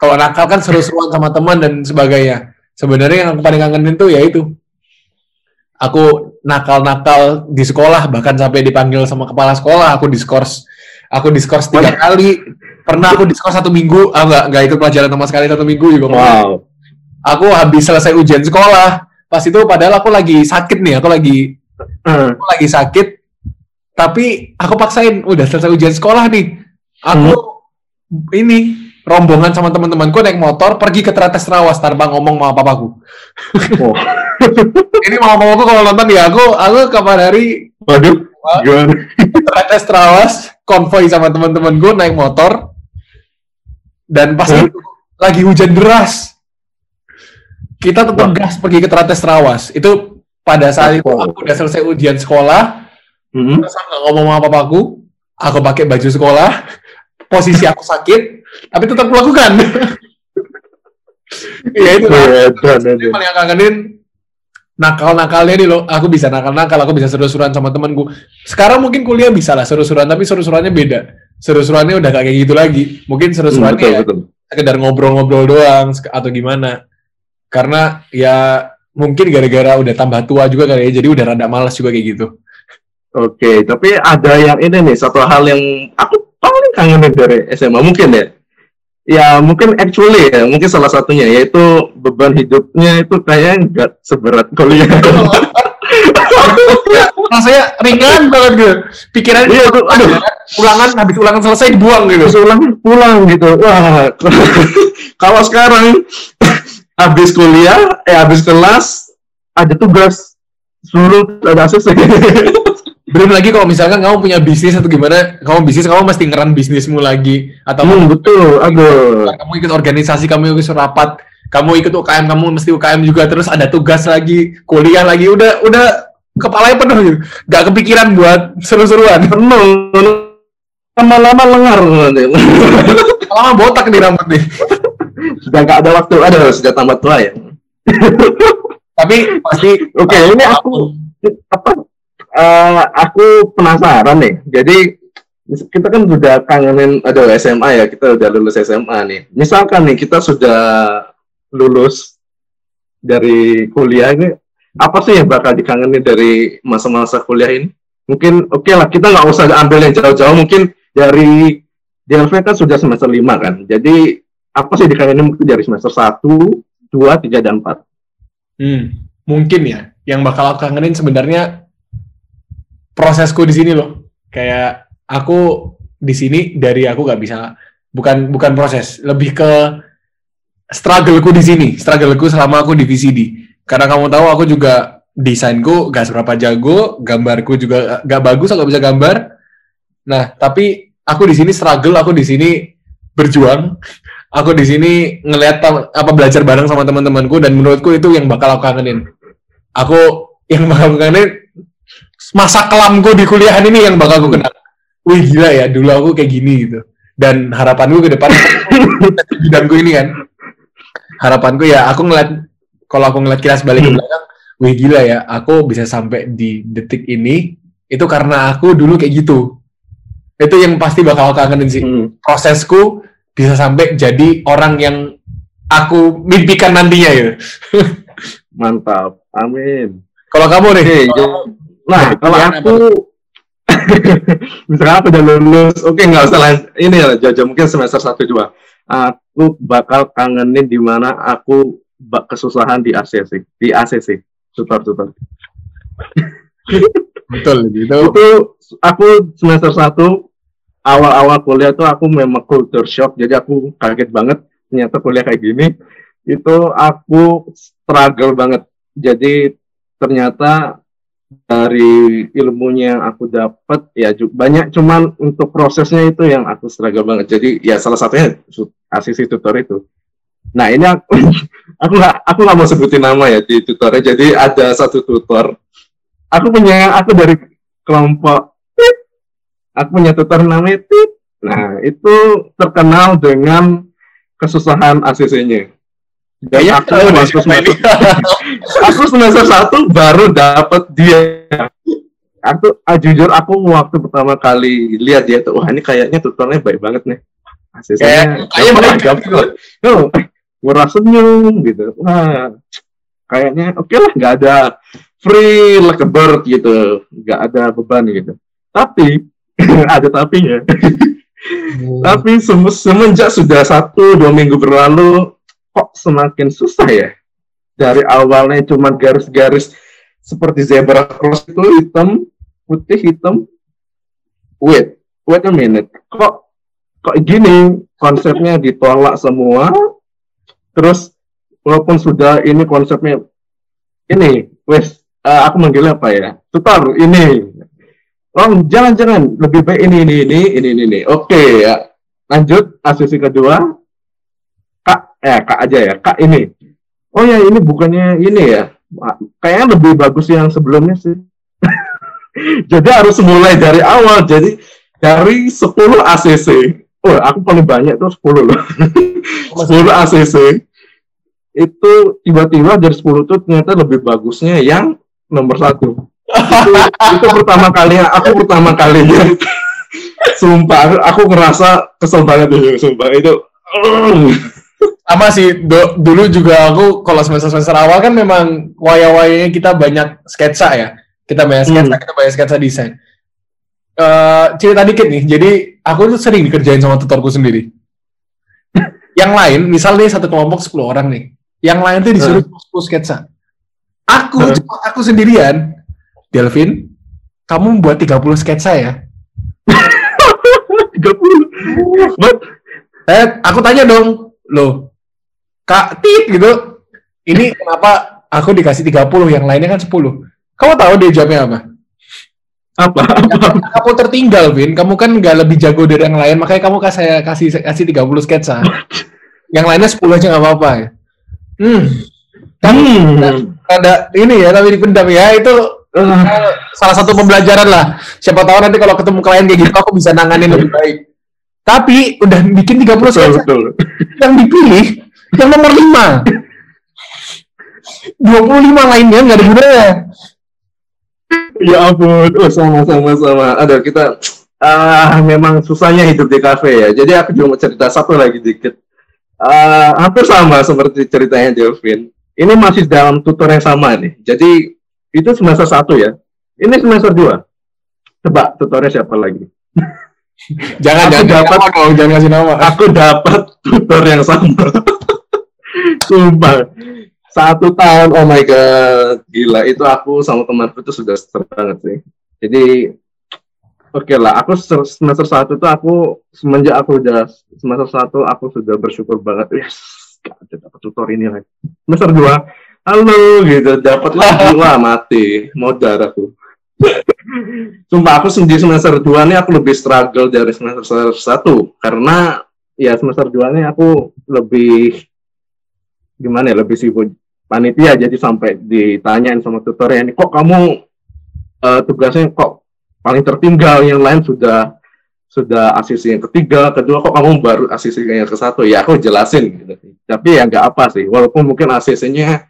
Kalau nakal kan seru-seruan sama teman dan sebagainya. Sebenarnya yang aku paling kangenin tuh ya itu aku nakal-nakal di sekolah bahkan sampai dipanggil sama kepala sekolah aku diskors. Aku diskors tiga kali. Pernah aku diskors satu minggu. Ah nggak nggak ikut pelajaran sama sekali satu minggu juga wow. Aku habis selesai ujian sekolah. Pas itu padahal aku lagi sakit nih aku lagi Eh, aku lagi sakit. Tapi aku paksain udah selesai ujian sekolah nih. Aku ini rombongan sama teman-temanku naik motor pergi ke Terates Rawas tanpa ngomong sama papaku. Oh. [LAUGHS] Ini mama papaku kalau nonton ya aku aku kapan hari Waduh? Terates Rawas konvoy sama teman-temanku naik motor dan pas itu lagi hujan deras kita tetap Wah. gas pergi ke Terates Rawas itu pada saat itu aku udah selesai ujian sekolah Hmm? terus aku ngomong sama papaku aku pakai baju sekolah posisi aku sakit tapi tetap melakukan [LAUGHS] Iya itu Ini edan. paling yang kangenin nakal-nakalnya nih loh. Aku bisa nakal-nakal, aku bisa seru-seruan sama temanku. Sekarang mungkin kuliah bisa lah seru-seruan, tapi seru-seruannya beda. Seru-seruannya udah gak kayak gitu lagi. Mungkin Hmm, seru-seruannya betul, ya betul. sekedar ngobrol-ngobrol doang atau gimana. Karena ya mungkin gara-gara udah tambah tua juga kali ya, jadi udah rada malas juga kayak gitu. Oke, tapi ada yang ini nih, satu hal yang aku paling kangenin dari SMA mungkin ya. Ya mungkin actually ya, mungkin salah satunya yaitu beban hidupnya itu kayaknya nggak seberat kuliah. [LAUGHS] Rasanya ringan banget gitu. Pikirannya Iya, tuh, aduh. ulangan habis ulangan selesai dibuang gitu. Terus ulang pulang gitu. Wah, [LAUGHS] kalau sekarang [LAUGHS] habis kuliah, eh habis kelas ada tugas suruh ada ACC. Belum lagi kalau misalkan kamu punya bisnis atau gimana, kamu bisnis kamu mesti ngeran bisnismu lagi atau hmm, betul, aduh. kamu ikut organisasi, kamu ikut rapat, kamu ikut UKM, kamu mesti UKM juga terus ada tugas lagi, kuliah lagi, udah udah kepalanya penuh gitu. Gak kepikiran buat seru-seruan. Penuh. Lama-lama lengar. [LAUGHS] Lama botak nih rambut nih. sudah nggak ada waktu. Aduh, sudah tambah tua ya. Tapi pasti Oke, ini aku apa? Eh, aku penasaran nih. Jadi kita kan sudah kangenin aduh SMA ya, kita udah lulus SMA nih. Misalkan nih kita sudah lulus dari kuliah ini, apa sih yang bakal dikangenin dari masa-masa kuliah ini? Mungkin oke lah, kita nggak usah ambil yang jauh-jauh. Mungkin dari DLV kan sudah semester 5 kan. Jadi apa sih dikangenin mungkin dari semester 1, 2, 3, dan 4? Hmm, mungkin ya. Yang bakal aku kangenin sebenarnya prosesku di sini loh. Kayak aku di sini dari aku gak bisa bukan bukan proses, lebih ke struggleku di sini, struggleku selama aku di VCD. Karena kamu tahu aku juga desainku gak seberapa jago, gambarku juga gak bagus, aku gak bisa gambar. Nah, tapi aku di sini struggle, aku di sini berjuang, aku di sini ngelihat apa belajar bareng sama teman-temanku dan menurutku itu yang bakal aku kangenin. Aku yang bakal kangenin masa kelamku di kuliahan ini yang bakal aku kenal. Wih gila ya, dulu aku kayak gini gitu. Dan harapanku ke depan [LAUGHS] di bidangku ini kan. Harapanku ya aku ngeliat kalau aku ngeliat kilas balik ke Hmm. belakang, wih gila ya, aku bisa sampai di detik ini itu karena aku dulu kayak gitu. Itu yang pasti bakal aku kangenin sih Hmm. prosesku bisa sampai jadi orang yang aku mimpikan nantinya ya. [LAUGHS] Mantap. Amin. Kalau kamu nih, Oke, kalau Nah, Nah, kalau aku [LAUGHS] misalnya aku udah lulus, oke nggak usah lan- ini ya jauh mungkin semester satu dua. Aku bakal kangenin di mana aku kesusahan di ACC, di ACC, tutor-tutor. [LAUGHS] betul gitu. Itu aku semester satu awal-awal kuliah tuh aku memang culture shock, jadi aku kaget banget ternyata kuliah kayak gini. Itu aku struggle banget. Jadi ternyata dari ilmunya yang aku dapat ya banyak cuman untuk prosesnya itu yang aku struggle banget. Jadi ya salah satunya asisi tutor itu. Nah ini aku [LAUGHS] aku nggak aku nggak mau sebutin nama ya di tutornya. Jadi ada satu tutor. Aku punya aku dari kelompok aku punya tutor namanya Tit. nah itu terkenal dengan kesusahan ACC-nya dan Kayaknya aku tahu deh [LAUGHS] aku semester satu baru dapat dia. Aku ah, jujur aku waktu pertama kali lihat dia tuh, wah ini kayaknya tutornya baik banget nih. Kayak Asisnya gitu. gampang. Oh, murah senyum gitu. Wah, kayaknya oke lah, nggak ada free like a bird gitu, nggak ada beban gitu. Tapi [LAUGHS] ada tapinya. Tapi sem- semenjak sudah satu dua minggu berlalu, kok semakin susah ya? Dari awalnya cuma garis-garis seperti zebra cross itu hitam, putih hitam. Wait, wait a minute. Kok kok gini konsepnya ditolak semua? Terus walaupun sudah ini konsepnya ini wes uh, aku manggilnya apa ya? Tutor ini. Oh jangan jangan. Lebih baik ini ini ini ini ini, ini. oke ya. Lanjut asesi kedua. Kak eh kak aja ya. Kak ini oh ya ini bukannya ini ya? Kayaknya lebih bagus yang sebelumnya sih. [LAUGHS] Jadi harus mulai dari awal. Jadi dari 10 ACC oh aku paling banyak tuh 10 loh. 10 ACC itu tiba-tiba dari 10 itu ternyata lebih bagusnya yang nomor satu. Itu, itu pertama kalinya aku pertama kalinya. [LAUGHS] Sumpah aku ngerasa kesel banget sumpah. Itu [CLEARS THROAT] sama sih do, dulu juga aku kalau semester semester awal kan memang waya-wayanya kita banyak sketsa ya kita banyak sketsa hmm. kita banyak sketsa desain uh, cerita dikit nih jadi aku tuh sering dikerjain sama tutorku sendiri [LAUGHS] yang lain misalnya satu kelompok 10 orang nih yang lain tuh disuruh hmm. 10 sketsa aku hmm. aku sendirian Delvin, kamu buat 30 sketsa ya? [LAUGHS] 30? eh, aku tanya dong, loh, Kak Tit gitu, ini kenapa aku dikasih 30, yang lainnya kan 10? Kamu tahu dia jawabnya apa? Apa? apa? Kamu tertinggal, Vin. Kamu kan nggak lebih jago dari yang lain, makanya kamu kasih saya kasih kasih 30 sketsa. yang lainnya 10 aja nggak apa-apa ya. Hmm. Kan hmm. ada ini ya, tapi dipendam ya, itu uh, salah satu pembelajaran lah. Siapa tahu nanti kalau ketemu klien kayak gitu aku bisa nanganin lebih baik. Tapi udah bikin 30 betul, betul. Yang dipilih yang nomor 5. 25 lainnya nggak ada gunanya. Ya ampun, oh, sama sama sama. Ada kita ah uh, memang susahnya hidup di kafe ya. Jadi aku cuma cerita satu lagi dikit. Uh, hampir sama seperti ceritanya Delvin. Ini masih dalam tutor yang sama nih. Jadi itu semester satu ya. Ini semester dua. Coba tutornya siapa lagi? jangan aku jangan dapat nama jangan kasih nama. Aku dapat tutor yang sama. Sumpah. Satu tahun, oh my god, gila. Itu aku sama temanku itu sudah seru banget sih. Jadi, oke okay lah. Aku semester satu itu aku semenjak aku udah semester satu aku sudah bersyukur banget. Yes, dapat tutor ini lagi. Semester dua, halo gitu dapat lagi [LAUGHS] wah mati modal aku Sumpah aku sendiri semester 2 nih aku lebih struggle dari semester 1 karena ya semester 2 nih aku lebih gimana ya lebih sibuk panitia jadi sampai ditanyain sama tutornya ini kok kamu uh, tugasnya kok paling tertinggal yang lain sudah sudah asisi yang ketiga, kedua kok kamu baru asisi yang ke satu ya aku jelasin gitu. Tapi ya nggak apa sih, walaupun mungkin asisinya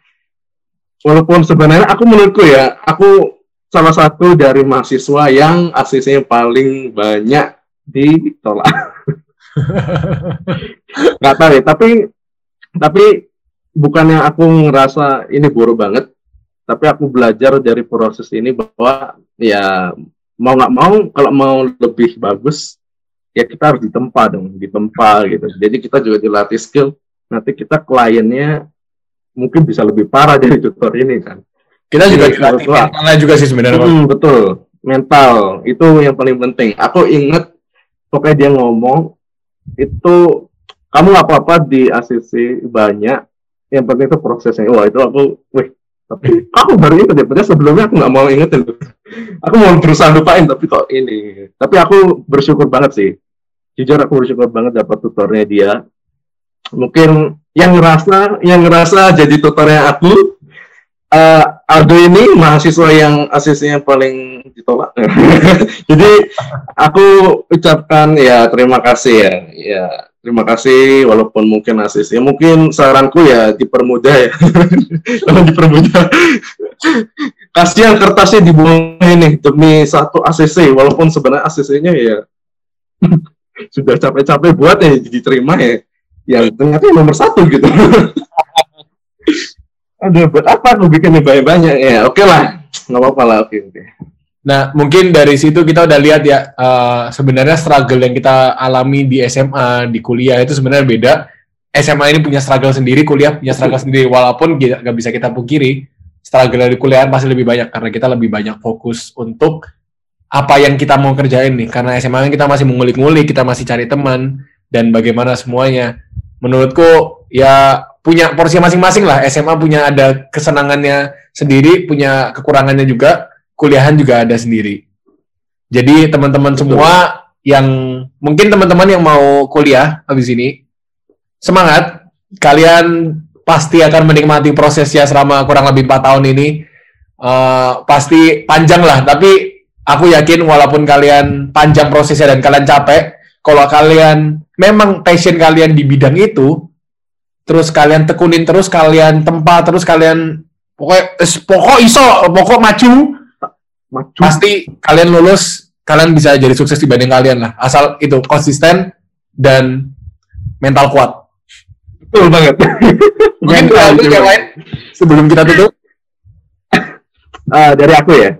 walaupun sebenarnya aku menurutku ya, aku salah satu dari mahasiswa yang asisnya paling banyak ditolak. [LAUGHS] Nggak tahu ya, tapi tapi bukannya aku ngerasa ini buruk banget, tapi aku belajar dari proses ini bahwa ya mau nggak mau kalau mau lebih bagus ya kita harus ditempa dong, ditempa gitu. Jadi kita juga dilatih skill. Nanti kita kliennya mungkin bisa lebih parah dari tutor ini kan. Kita juga dilatih mentalnya juga sih sebenarnya. Hmm, betul, mental itu yang paling penting. Aku inget pokoknya dia ngomong itu kamu nggak apa-apa di ACC banyak, yang penting itu prosesnya. Wah itu aku, wih, tapi aku baru inget ya, padahal sebelumnya aku nggak mau ingetin. aku mau berusaha lupain, tapi kok ini. Tapi aku bersyukur banget sih. Jujur aku bersyukur banget dapat tutornya dia. Mungkin yang ngerasa yang ngerasa jadi tutornya aku uh, Aldo ini mahasiswa yang asisnya paling ditolak. [LAUGHS] jadi aku ucapkan ya terima kasih ya. Ya, terima kasih walaupun mungkin asisnya mungkin saranku ya dipermudah ya. [LAUGHS] Jangan dipermudah. Kasihan kertasnya dibuang ini demi satu ACC walaupun sebenarnya ACC-nya ya [LAUGHS] sudah capek-capek buat ya diterima ya yang ternyata nomor satu gitu. [LAUGHS] Aduh, buat apa aku bikinnya banyak-banyak ya? Oke okay lah, nggak apa-apa lah. Oke, okay, oke. Okay. Nah, mungkin dari situ kita udah lihat ya uh, sebenarnya struggle yang kita alami di SMA, di kuliah itu sebenarnya beda. SMA ini punya struggle sendiri, kuliah punya struggle sendiri. Walaupun nggak bisa kita pungkiri, struggle dari kuliah masih lebih banyak karena kita lebih banyak fokus untuk apa yang kita mau kerjain nih. Karena SMA kan kita masih mengulik-ngulik kita masih cari teman dan bagaimana semuanya. Menurutku ya punya porsi masing-masing lah. SMA punya ada kesenangannya sendiri punya kekurangannya juga kuliahan juga ada sendiri. Jadi teman-teman semua yang mungkin teman-teman yang mau kuliah habis ini semangat. Kalian pasti akan menikmati prosesnya selama kurang lebih empat tahun ini. Uh, pasti panjang lah tapi aku yakin walaupun kalian panjang prosesnya dan kalian capek kalau kalian memang passion kalian di bidang itu terus kalian tekunin terus kalian tempat terus kalian pokoknya eh, pokok iso pokok maju Maju. pasti kalian lulus kalian bisa jadi sukses dibanding kalian lah asal itu konsisten dan mental kuat Betul banget. [LAUGHS] mungkin uh, yang lain sebelum kita tutup [LAUGHS] Ah, dari aku ya.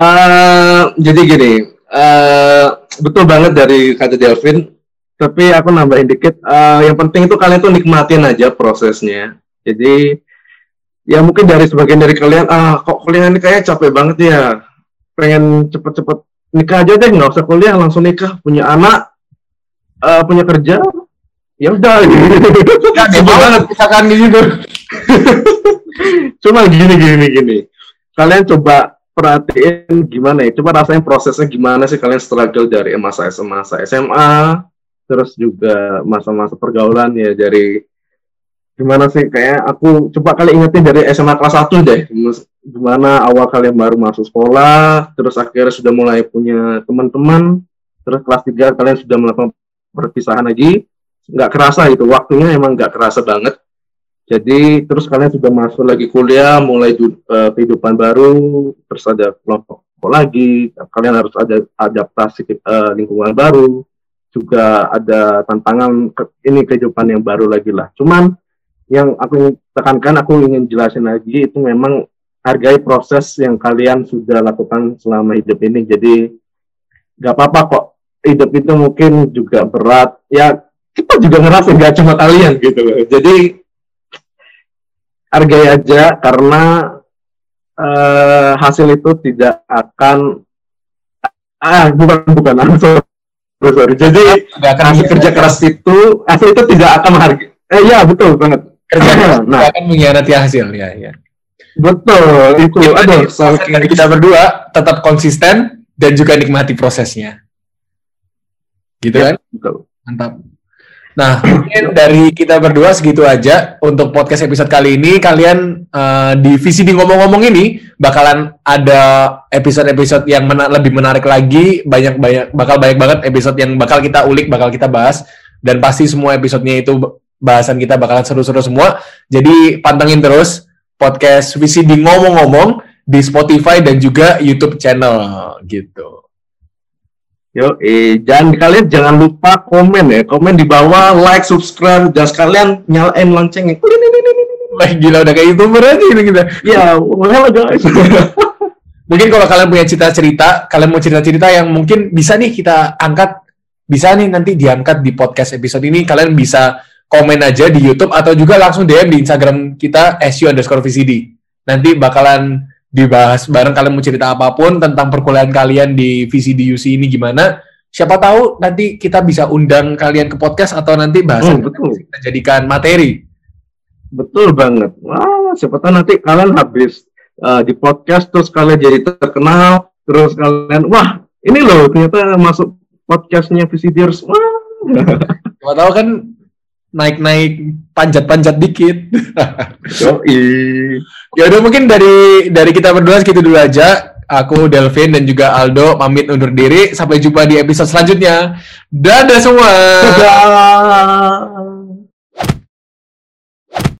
Eh, jadi gini, eh, betul banget dari kata Delvin. Tapi aku nambahin dikit. eh, yang penting itu kalian tuh nikmatin aja prosesnya. Jadi ya mungkin dari sebagian dari kalian, ah kok kuliah ini kayak capek banget ya. Pengen cepet-cepet nikah aja deh, nggak usah kuliah, langsung nikah, punya anak, eh, punya kerja. Ya udah. [LAUGHS] banget. misalkan di situ [LAUGHS] Cuma gini gini gini. Kalian coba perhatiin gimana ya. Coba rasain prosesnya gimana sih kalian struggle dari masa SMA, masa SMA, terus juga masa-masa pergaulan ya dari gimana sih kayak aku coba kalian ingetin dari SMA kelas 1 deh. Gimana awal kalian baru masuk sekolah, terus akhirnya sudah mulai punya teman-teman, terus kelas 3 kalian sudah melakukan perpisahan lagi. Nggak kerasa itu, waktunya emang nggak kerasa banget. Jadi terus kalian sudah masuk lagi kuliah, mulai eh, kehidupan baru, terus ada kelompok lagi, kalian harus ada adaptasi ke eh, lingkungan baru, juga ada tantangan ke- ini kehidupan yang baru lagi lah. Cuman yang aku tekankan, aku ingin jelasin lagi itu memang hargai proses yang kalian sudah lakukan selama hidup ini. Jadi nggak apa-apa kok hidup itu mungkin juga berat. Ya kita juga ngerasa nggak cuma kalian gitu loh. Jadi hargai aja karena eh, hasil itu tidak akan ah bukan bukan ah, [LAUGHS] sorry, sorry. jadi hasil kerja keras itu hasil itu tidak akan menghargai eh ya betul banget kerja keras nah akan mengkhianati hasil ya ya betul itu aduh nih, proses dari kita berdua tetap konsisten dan juga nikmati prosesnya. Gitu Ya. kan? betul. mantap. Nah mungkin dari kita berdua segitu aja untuk podcast episode kali ini. Kalian eh, di VCD ngomong-ngomong ini bakalan ada episode-episode yang mena- lebih menarik lagi. Banyak banyak bakal banyak banget episode yang bakal kita ulik bakal kita bahas. Dan pasti semua episodenya itu bahasan kita bakalan seru-seru semua jadi pantengin terus podcast VCD ngomong-ngomong di Spotify dan juga YouTube channel gitu. Yo, eh, jangan kalian jangan lupa komen ya, komen di bawah, like, subscribe, dan sekalian nyalain loncengnya. Wah gila udah kayak youtuber aja ini kita. Ya, well guys. Mungkin kalau kalian punya cerita-cerita, kalian mau cerita-cerita yang mungkin bisa nih kita angkat, bisa nih nanti diangkat di podcast episode ini, kalian bisa komen aja di YouTube atau juga langsung DM di Instagram kita SU underscore VCD. Nanti bakalan dibahas bareng kalian mau cerita apa pun tentang perkuliahan kalian di VCD UC ini gimana. Siapa tahu nanti kita bisa undang kalian ke podcast atau nanti bahasan Hmm, betul. kita jadikan materi. Betul banget. Wah, siapa tahu nanti kalian habis uh, di podcast terus kalian jadi terkenal, terus kalian wah, ini loh ternyata masuk podcastnya Visitors. Wah. Siapa tahu kan naik-naik panjat-panjat dikit. [LAUGHS] Ya udah mungkin dari dari kita berdua segitu dulu aja. Aku Delvin dan juga Aldo pamit undur diri. Sampai jumpa di episode selanjutnya. Dadah semua. Dadah.